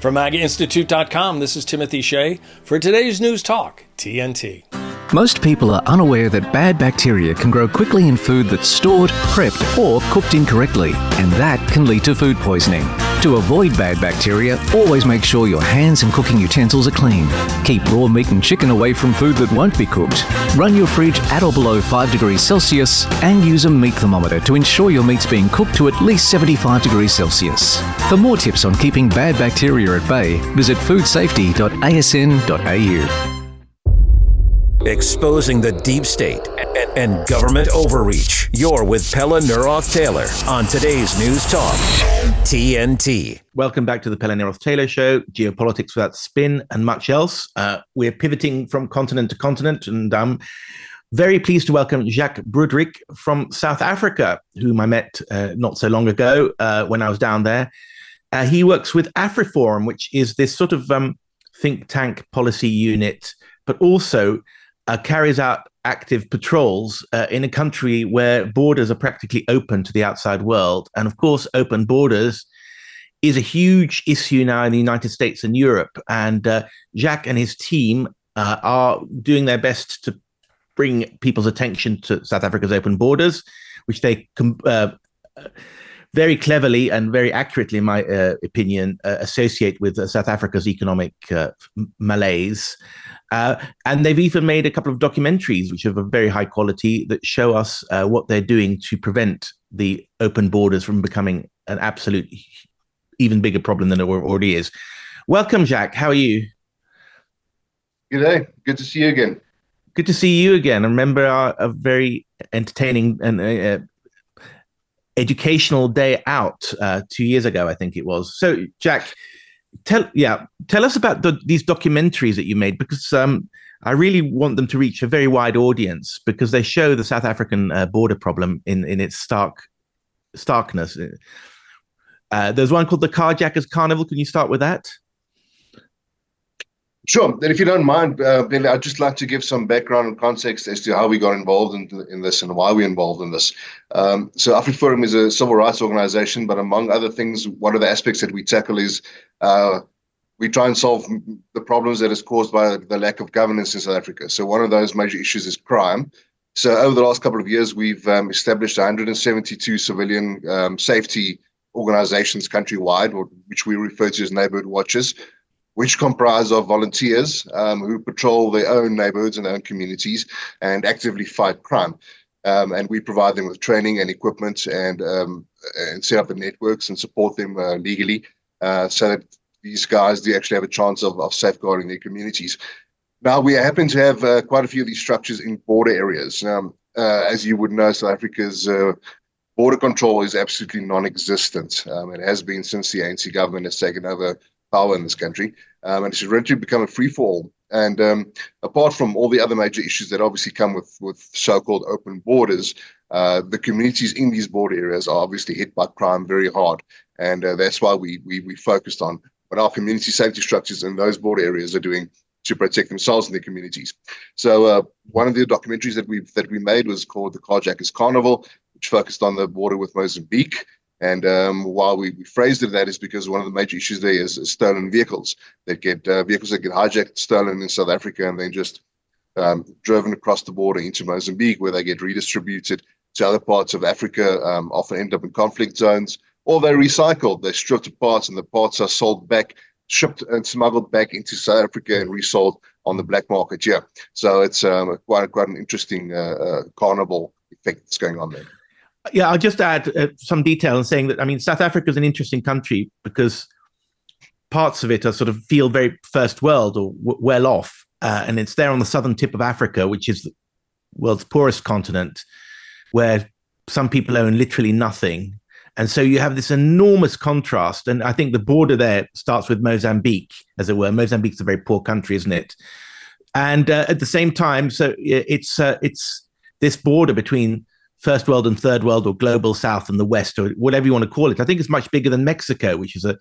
Speaker 9: From MAGAInstitute.com, this is Timothy Shea for today's News Talk, TNT.
Speaker 10: Most people are unaware that bad bacteria can grow quickly in food that's stored, prepped, or cooked incorrectly, and that can lead to food poisoning. To avoid bad bacteria, always make sure your hands and cooking utensils are clean. Keep raw meat and chicken away from food that won't be cooked. Run your fridge at or below 5 degrees Celsius and use a meat thermometer to ensure your meat's being cooked to at least 75 degrees Celsius. For more tips on keeping bad bacteria at bay, visit foodsafety.asn.au.
Speaker 1: Exposing the deep state and, and government overreach. You're with Pelle Neroth Taylor on today's News Talk, TNT.
Speaker 2: Welcome back to the Pelle Neroth Taylor Show, geopolitics without spin and much else. Uh, we're pivoting from continent to continent, and I'm very pleased to welcome Jacques Broodryk from South Africa, whom I met uh, not so long ago uh, when I was down there. Uh, he works with AfriForum, which is this sort of um, think tank policy unit, but also uh, carries out active patrols uh, in a country where borders are practically open to the outside world. And of course, open borders is a huge issue now in the United States and Europe. And uh, Jacques and his team uh, are doing their best to bring people's attention to South Africa's open borders, which they uh, very cleverly and very accurately, in my uh, opinion, uh, associate with South Africa's economic malaise. Uh, and they've even made a couple of documentaries, which are of very high quality, that show us uh, what they're doing to prevent the open borders from becoming an absolute, even bigger problem than it already is. Welcome, Jacques. How are you?
Speaker 11: Good day. Good to see you again.
Speaker 2: Good to see you again. I remember our, a very entertaining and uh, educational day out uh, two years ago, I think it was. So, Jacques, tell yeah, tell us about the, these documentaries that you made because um, I really want them to reach a very wide audience because they show the South African uh, border problem in in its stark starkness. Uh, there's one called the Carjackers Carnival. Can you start with that?
Speaker 11: Sure. Then, if you don't mind, uh, Pelle, I'd just like to give some background and context as to how we got involved in, in this and why we're involved in this. Um, so, AfriForum is a civil rights organization, but among other things, one of the aspects that we tackle is uh, we try and solve the problems that is caused by the lack of governance in South Africa. So, one of those major issues is crime. So, over the last couple of years, we've um, established 172 civilian um, safety organizations countrywide, which we refer to as neighborhood watches which comprise of volunteers um, who patrol their own neighborhoods and their own communities and actively fight crime. Um, and we provide them with training and equipment and um, and set up the networks and support them uh, legally uh, so that these guys do actually have a chance of, of safeguarding their communities. Now, we happen to have uh, quite a few of these structures in border areas. Um, as you would know, South Africa's uh, border control is absolutely non existent. Um, it has been since the ANC government has taken over power in this country, um, and it's really become a free for all. And um, apart from all the other major issues that obviously come with with so-called open borders, uh, the communities in these border areas are obviously hit by crime very hard, and uh, that's why we we we focused on what our community safety structures in those border areas are doing to protect themselves and their communities. So uh, one of the documentaries that we that we made was called the Carjackers Carnival, which focused on the border with Mozambique. And um, why we, we, phrased it that is because one of the major issues there is, is stolen vehicles that get uh, vehicles that get hijacked, stolen in South Africa, and then just um, driven across the border into Mozambique, where they get redistributed to other parts of Africa, um, often end up in conflict zones, or they're recycled. They're stripped apart, and the parts are sold back, shipped and smuggled back into South Africa and resold on the black market. Yeah, so it's um, quite quite an interesting uh, uh, carnival effect that's going on there.
Speaker 2: Yeah, I'll just add uh, some detail in saying that I mean South Africa is an interesting country because parts of it are sort of feel very first world or w- well off, uh, and it's there on the southern tip of Africa, which is the world's poorest continent, where some people own literally nothing, and so you have this enormous contrast. And I think the border there starts with Mozambique, as it were. Mozambique's a very poor country, isn't it? And uh, at the same time, so it's uh, it's this border between first world and third world or global south and the west or whatever you want to call it i think it's much bigger than mexico which is a,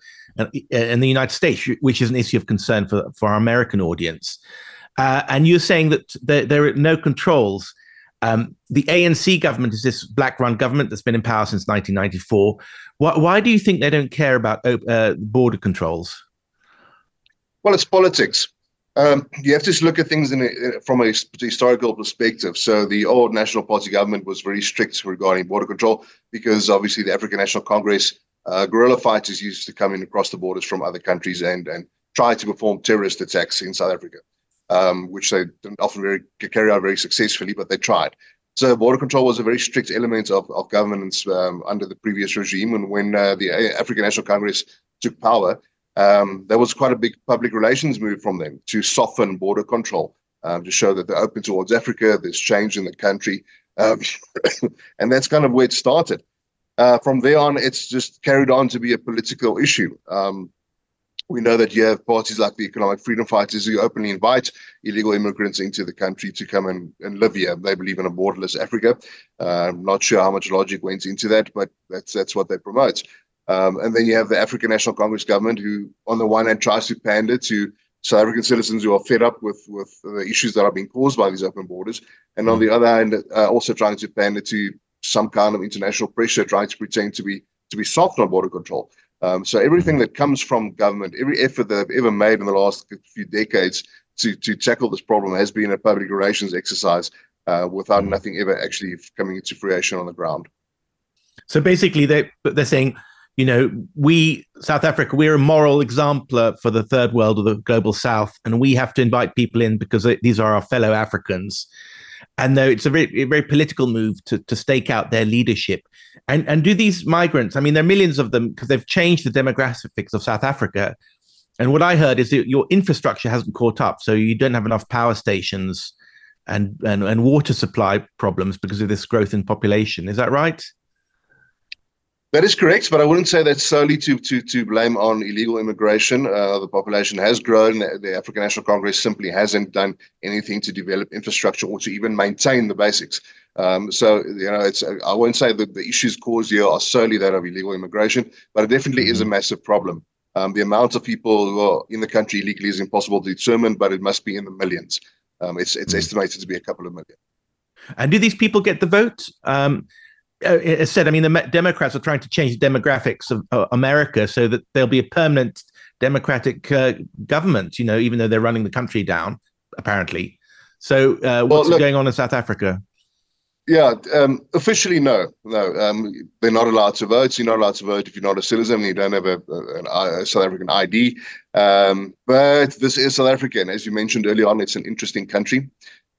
Speaker 2: in the united states which is an issue of concern for, for our american audience uh, and you're saying that there, there are no controls um, the ANC government is this black-run government that's been in power since 1994. Why, why do you think they don't care about uh, border controls?
Speaker 11: Well, it's politics. Um, you have to look at things in a, from a historical perspective. So the old National Party government was very strict regarding border control because obviously the African National Congress uh, guerrilla fighters used to come in across the borders from other countries and and try to perform terrorist attacks in South Africa, um, which they didn't often very carry out very successfully, but they tried. So border control was a very strict element of, of governance um, under the previous regime. And when uh, the African National Congress took power, um, there was quite a big public relations move from them to soften border control, um, to show that they're open towards Africa, there's change in the country. Um, and that's kind of where it started. Uh, from there on, it's just carried on to be a political issue. Um, we know that you have parties like the Economic Freedom Fighters who openly invite illegal immigrants into the country to come and, and live here. They believe in a borderless Africa. Uh, I'm not sure how much logic went into that, but that's that's what they promote. Um, and then you have the African National Congress government, who, on the one hand, tries to pander to South African citizens who are fed up with with the issues that are being caused by these open borders, and on the other hand, uh, also trying to pander to some kind of international pressure, trying to pretend to be to be soft on border control. Um, so everything that comes from government, every effort that they've ever made in the last few decades to to tackle this problem has been a public relations exercise uh, without mm-hmm. nothing ever actually coming into fruition on the ground.
Speaker 2: So basically, they they're saying, you know, we South Africa, we're a moral exemplar for the third world or the global South, and we have to invite people in because these are our fellow Africans. And though it's a very, very political move to, to stake out their leadership, and and do these migrants? I mean, there are millions of them because they've changed the demographics of South Africa. And what I heard is that your infrastructure hasn't caught up, so you don't have enough power stations and and, and water supply problems because of this growth in population. Is that right?
Speaker 11: That is correct, but I wouldn't say that's solely to to to blame on illegal immigration. Uh, the population has grown. The African National Congress simply hasn't done anything to develop infrastructure or to even maintain the basics. Um, so you know, it's I won't say that the issues caused here are solely that of illegal immigration, but it definitely is a mm-hmm. massive problem. Um, the amount of people who are in the country illegally is impossible to determine, but it must be in the millions. Um, it's it's mm-hmm. estimated to be a couple of million.
Speaker 2: And do these people get the vote? Um, uh, as said, I mean, the Democrats are trying to change the demographics of uh, America so that there'll be a permanent Democratic uh, government. You know, even though they're running the country down, apparently. So, uh, what's well, look, going on in South Africa?
Speaker 11: Yeah, um, officially, no, no. Um, they're not allowed to vote. You're not allowed to vote if you're not a citizen. You don't have a, a, a South African ID. Um, but this is South Africa, and as you mentioned earlier on, it's an interesting country.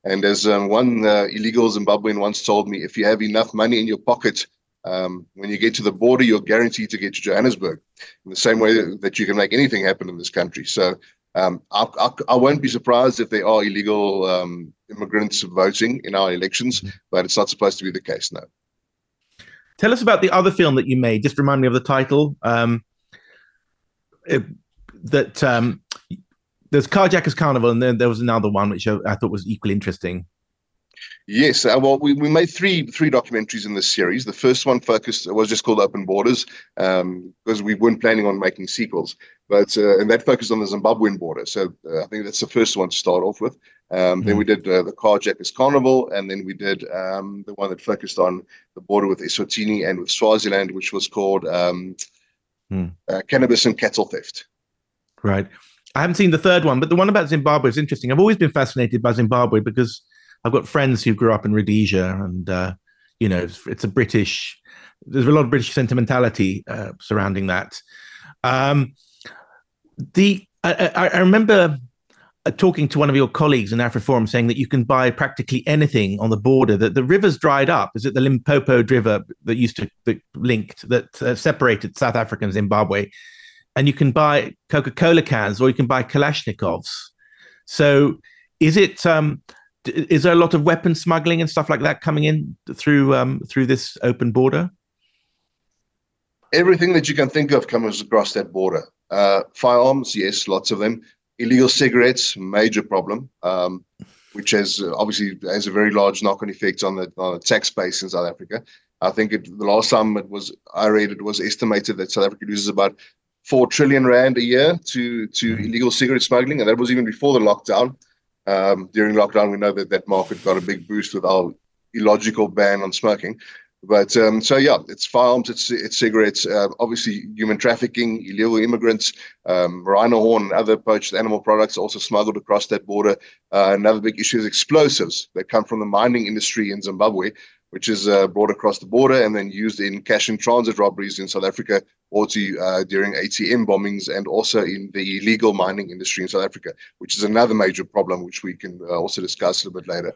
Speaker 11: And as um, one uh, illegal Zimbabwean once told me, if you have enough money in your pocket, um, when you get to the border, you're guaranteed to get to Johannesburg in the same way that you can make anything happen in this country. So um, I, I, I, won't be surprised if there are illegal um, immigrants voting in our elections, mm-hmm. but it's not supposed to be the case now.
Speaker 2: Tell us about the other film that you made. Just remind me of the title. Um, it, that um, there's Carjackers Carnival, and then there was another one which I, I thought was equally interesting.
Speaker 11: Yes, uh, well, we, we made three three documentaries in this series. The first one focused was just called Open Borders um, because we weren't planning on making sequels, but uh, and that focused on the Zimbabwean border. So uh, I think that's the first one to start off with. Um, mm-hmm. Then we did uh, the Carjackers Carnival, and then we did um, the one that focused on the border with Eswatini and with Swaziland, which was called um, mm. Cannabis and Cattle Theft.
Speaker 2: Right. I haven't seen the third one, but the one about Zimbabwe is interesting. I've always been fascinated by Zimbabwe because I've got friends who grew up in Rhodesia, and uh, you know, it's, it's, a British. There's a lot of British sentimentality uh, surrounding that. Um, the I, I, remember uh, talking to one of your colleagues in AfriForum saying that you can buy practically anything on the border. That the river's dried up. Is it the Limpopo River that used to that linked that uh, separated South Africa and Zimbabwe? And you can buy Coca Cola cans or you can buy Kalashnikovs. So, is it? Um, is there a lot of weapon smuggling and stuff like that coming in through um, through this open border?
Speaker 11: Everything that you can think of comes across that border. Uh, firearms, yes, lots of them. Illegal cigarettes, major problem, um, which has uh, obviously has a very large knock-on effect on the, on the tax base in South Africa. I think it, the last time it was I read it was estimated that South Africa loses about four trillion rand a year to to mm-hmm. illegal cigarette smuggling, and that was even before the lockdown. Um, during lockdown, we know that that market got a big boost with our illogical ban on smoking. But um, so yeah, it's firearms, it's it's cigarettes, uh, obviously human trafficking, illegal immigrants, um, rhino horn, and other poached animal products also smuggled across that border. Uh, another big issue is explosives that come from the mining industry in Zimbabwe, which is uh, brought across the border and then used in cash in transit robberies in South Africa or to, uh, during ATM bombings and also in the illegal mining industry in South Africa, which is another major problem, which we can uh, also discuss a little bit later.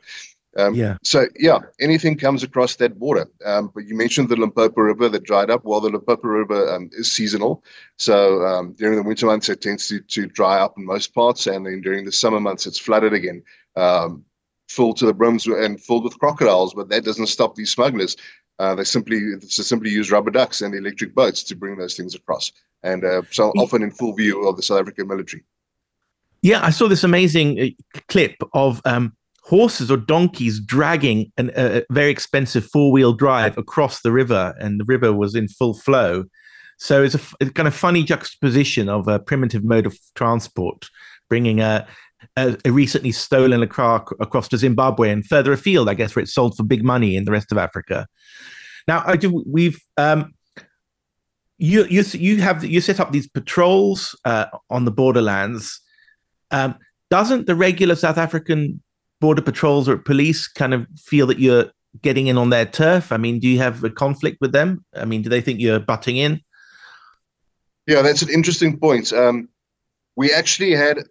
Speaker 11: Um, yeah. So yeah, anything comes across that border. Um, but you mentioned the Limpopo River that dried up. Well, the Limpopo River um, is seasonal, so um, during the winter months it tends to, to dry up in most parts, and then during the summer months it's flooded again. Um, full to the brims and filled with crocodiles, but that doesn't stop these smugglers. Uh, they simply they simply use rubber ducks and electric boats to bring those things across, and uh, so often in full view of the South African military.
Speaker 2: Yeah, I saw this amazing uh, clip of um, horses or donkeys dragging an, a very expensive four wheel drive across the river, and the river was in full flow. So it's a, a kind of funny juxtaposition of a primitive mode of transport, bringing a a, a recently stolen a across to Zimbabwe and further afield, I guess, where it's sold for big money in the rest of Africa. Now, I do, we've um, you you you have you set up these patrols uh, on the borderlands. Um, doesn't the regular South African border patrols or police kind of feel that you're getting in on their turf? I mean, do you have a conflict with them? I mean, do they think you're butting in?
Speaker 11: Yeah, that's an interesting point. Um, we actually had uh,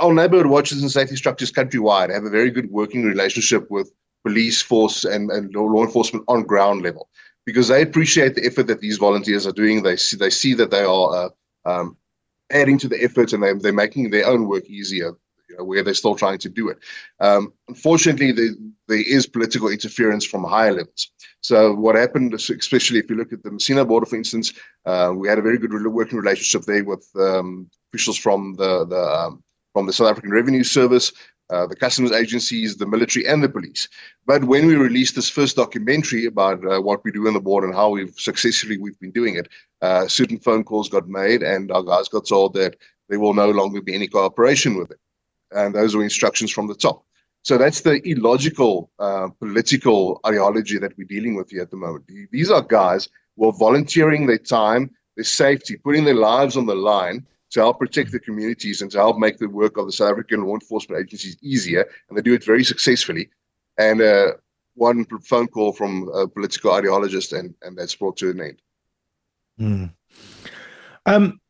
Speaker 11: our neighborhood watches and safety structures countrywide have a very good working relationship with police force and, and law enforcement on ground level because they appreciate the effort that these volunteers are doing. They see they see that they are uh, um, adding to the effort and they, they're making their own work easier. You know, where they're still trying to do it. Um, unfortunately, the, there is political interference from higher levels. So what happened, especially if you look at the Messina border, for instance, uh, we had a very good working relationship there with um, officials from the the um, from the South African Revenue Service, uh, the customs agencies, the military, and the police. But when we released this first documentary about uh, what we do on the board and how we've successfully we've been doing it, uh, certain phone calls got made, and our guys got told that there will no longer be any cooperation with it, and those were instructions from the top. So that's the illogical uh, political ideology that we're dealing with here at the moment. These are guys who are volunteering their time, their safety, putting their lives on the line to help protect the communities and to help make the work of the South African law enforcement agencies easier. And they do it very successfully. And uh, one phone call from a political ideologist, and, and that's brought to an end.
Speaker 2: Mm. Um,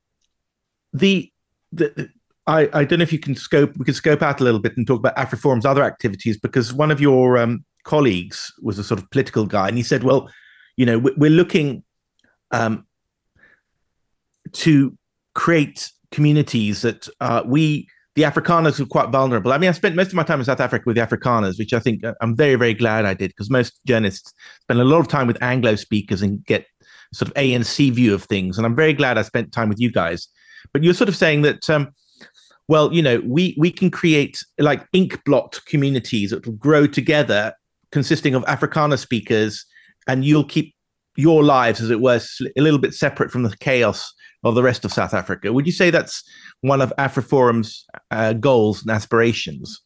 Speaker 2: the, the I, I don't know if you can scope we can scope out a little bit and talk about AfriForum's other activities because one of your um, colleagues was a sort of political guy and he said, well, you know, we're looking um, to create communities that uh, we the Afrikaners are quite vulnerable. I mean, I spent most of my time in South Africa with the Afrikaners, which I think uh, I'm very, very glad I did because most journalists spend a lot of time with Anglo speakers and get sort of a ANC view of things. And I'm very glad I spent time with you guys. But you're sort of saying that, um, well, you know, we we can create like ink blot communities that will grow together, consisting of Afrikaner speakers, and you'll keep your lives, as it were, a little bit separate from the chaos of the rest of South Africa. Would you say that's one of AfriForum's uh, goals and aspirations?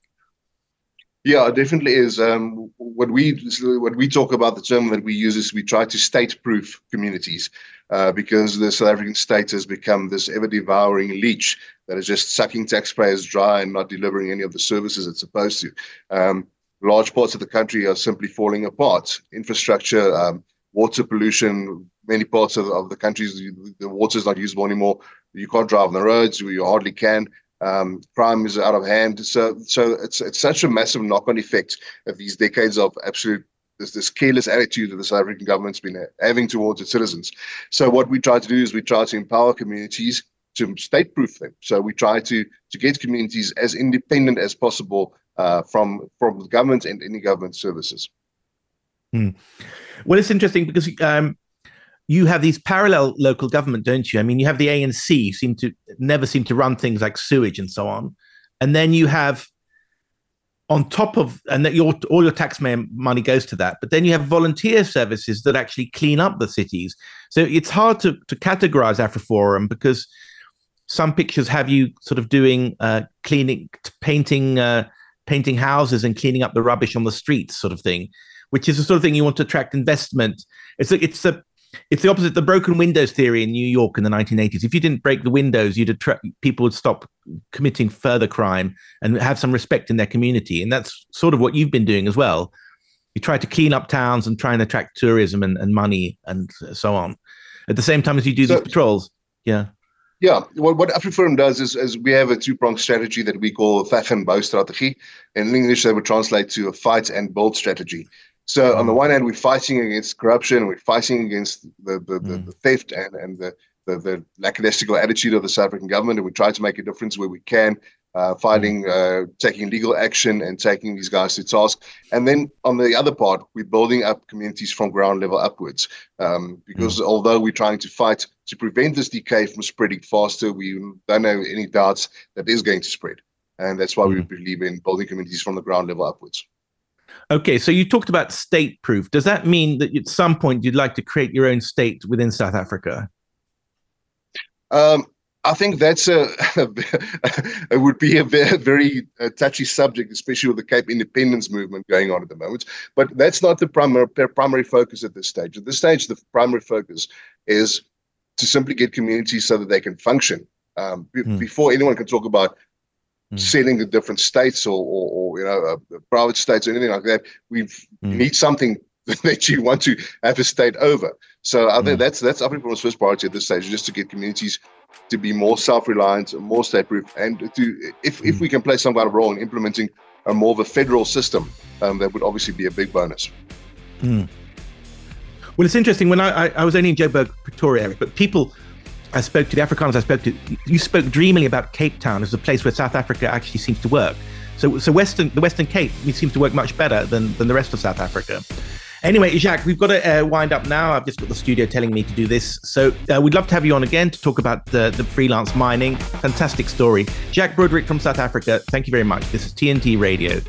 Speaker 11: Yeah, it definitely is. Um, what we what we talk about the term that we use is we try to state-proof communities uh, because the South African state has become this ever-devouring leech that is just sucking taxpayers dry and not delivering any of the services it's supposed to. Um, large parts of the country are simply falling apart. Infrastructure, um, water pollution, many parts of, of the countries, the water is not usable anymore. You can't drive on the roads, you hardly can. Um, crime is out of hand. So, so it's it's such a massive knock-on effect of these decades of absolute this, this careless attitude that the South African government's been having towards its citizens. So, what we try to do is we try to empower communities to state-proof them. So, we try to to get communities as independent as possible uh, from from the government and any government services.
Speaker 2: Hmm. Well, it's interesting because um, you have these parallel local government, don't you? I mean, you have the ANC seem to never seem to run things like sewage and so on, and then you have on top of and that your all your taxpayer money goes to that, but then you have volunteer services that actually clean up the cities. So it's hard to to categorize AfriForum because some pictures have you sort of doing uh, cleaning, painting, uh, painting houses and cleaning up the rubbish on the streets, sort of thing, which is the sort of thing you want to attract investment. It's a, it's a it's the opposite the broken windows theory in New York in the 1980s. If you didn't break the windows, you'd attract people would stop committing further crime and have some respect in their community. And that's sort of what you've been doing as well. You try to clean up towns and try and attract tourism and, and money and so on. At the same time as you do so, these patrols. Yeah.
Speaker 11: Yeah, what, what AfriForum does is, is we have a two-pronged strategy that we call Veg en Bou strategy. In English, that would translate to a fight and build strategy. So on the mm. one hand, we're fighting against corruption, we're fighting against the the, the, mm. the theft and and the, the the lackadaisical attitude of the South African government, and we try to make a difference where we can, uh, fighting, mm. uh, taking legal action, and taking these guys to task. And then on the other part, we're building up communities from ground level upwards, um, because mm. although we're trying to fight to prevent this decay from spreading faster, we don't have any doubts that is going to spread, and that's why mm. we believe in building communities from the ground level upwards.
Speaker 2: Okay, so you talked about state proof. Does that mean that at some point you'd like to create your own state within South Africa?
Speaker 11: Um, I think that's a it would be a very, very uh, touchy subject, especially with the Cape Independence movement going on at the moment. But that's not the primary primary focus at this stage. At this stage, the primary focus is to simply get communities so that they can function. Um, b- mm. Before anyone can talk about mm. selling to different states or, or, or you know uh, private states or anything like that. We mm. need something that you want to have a state over. So I think mm. that's that's Afrika's first priority at this stage, just to get communities to be more self-reliant, and more state-proof, and to if if we can play some kind of role in implementing a more of a federal system, um, that would obviously be a big bonus.
Speaker 2: Mm. Well, it's interesting. When I, I, I was only in Joburg, Pretoria area, but people I spoke to, the Afrikaners I spoke to, you spoke dreamily about Cape Town as a place where South Africa actually seems to work. So, so Western, the Western Cape seems to work much better than, than the rest of South Africa. Anyway, Jacques, we've got to uh, wind up now. I've just got the studio telling me to do this. So uh, we'd love to have you on again to talk about the, the freelance mining. Fantastic story. Jacques Broodryk from South Africa, thank you very much. This is TNT Radio.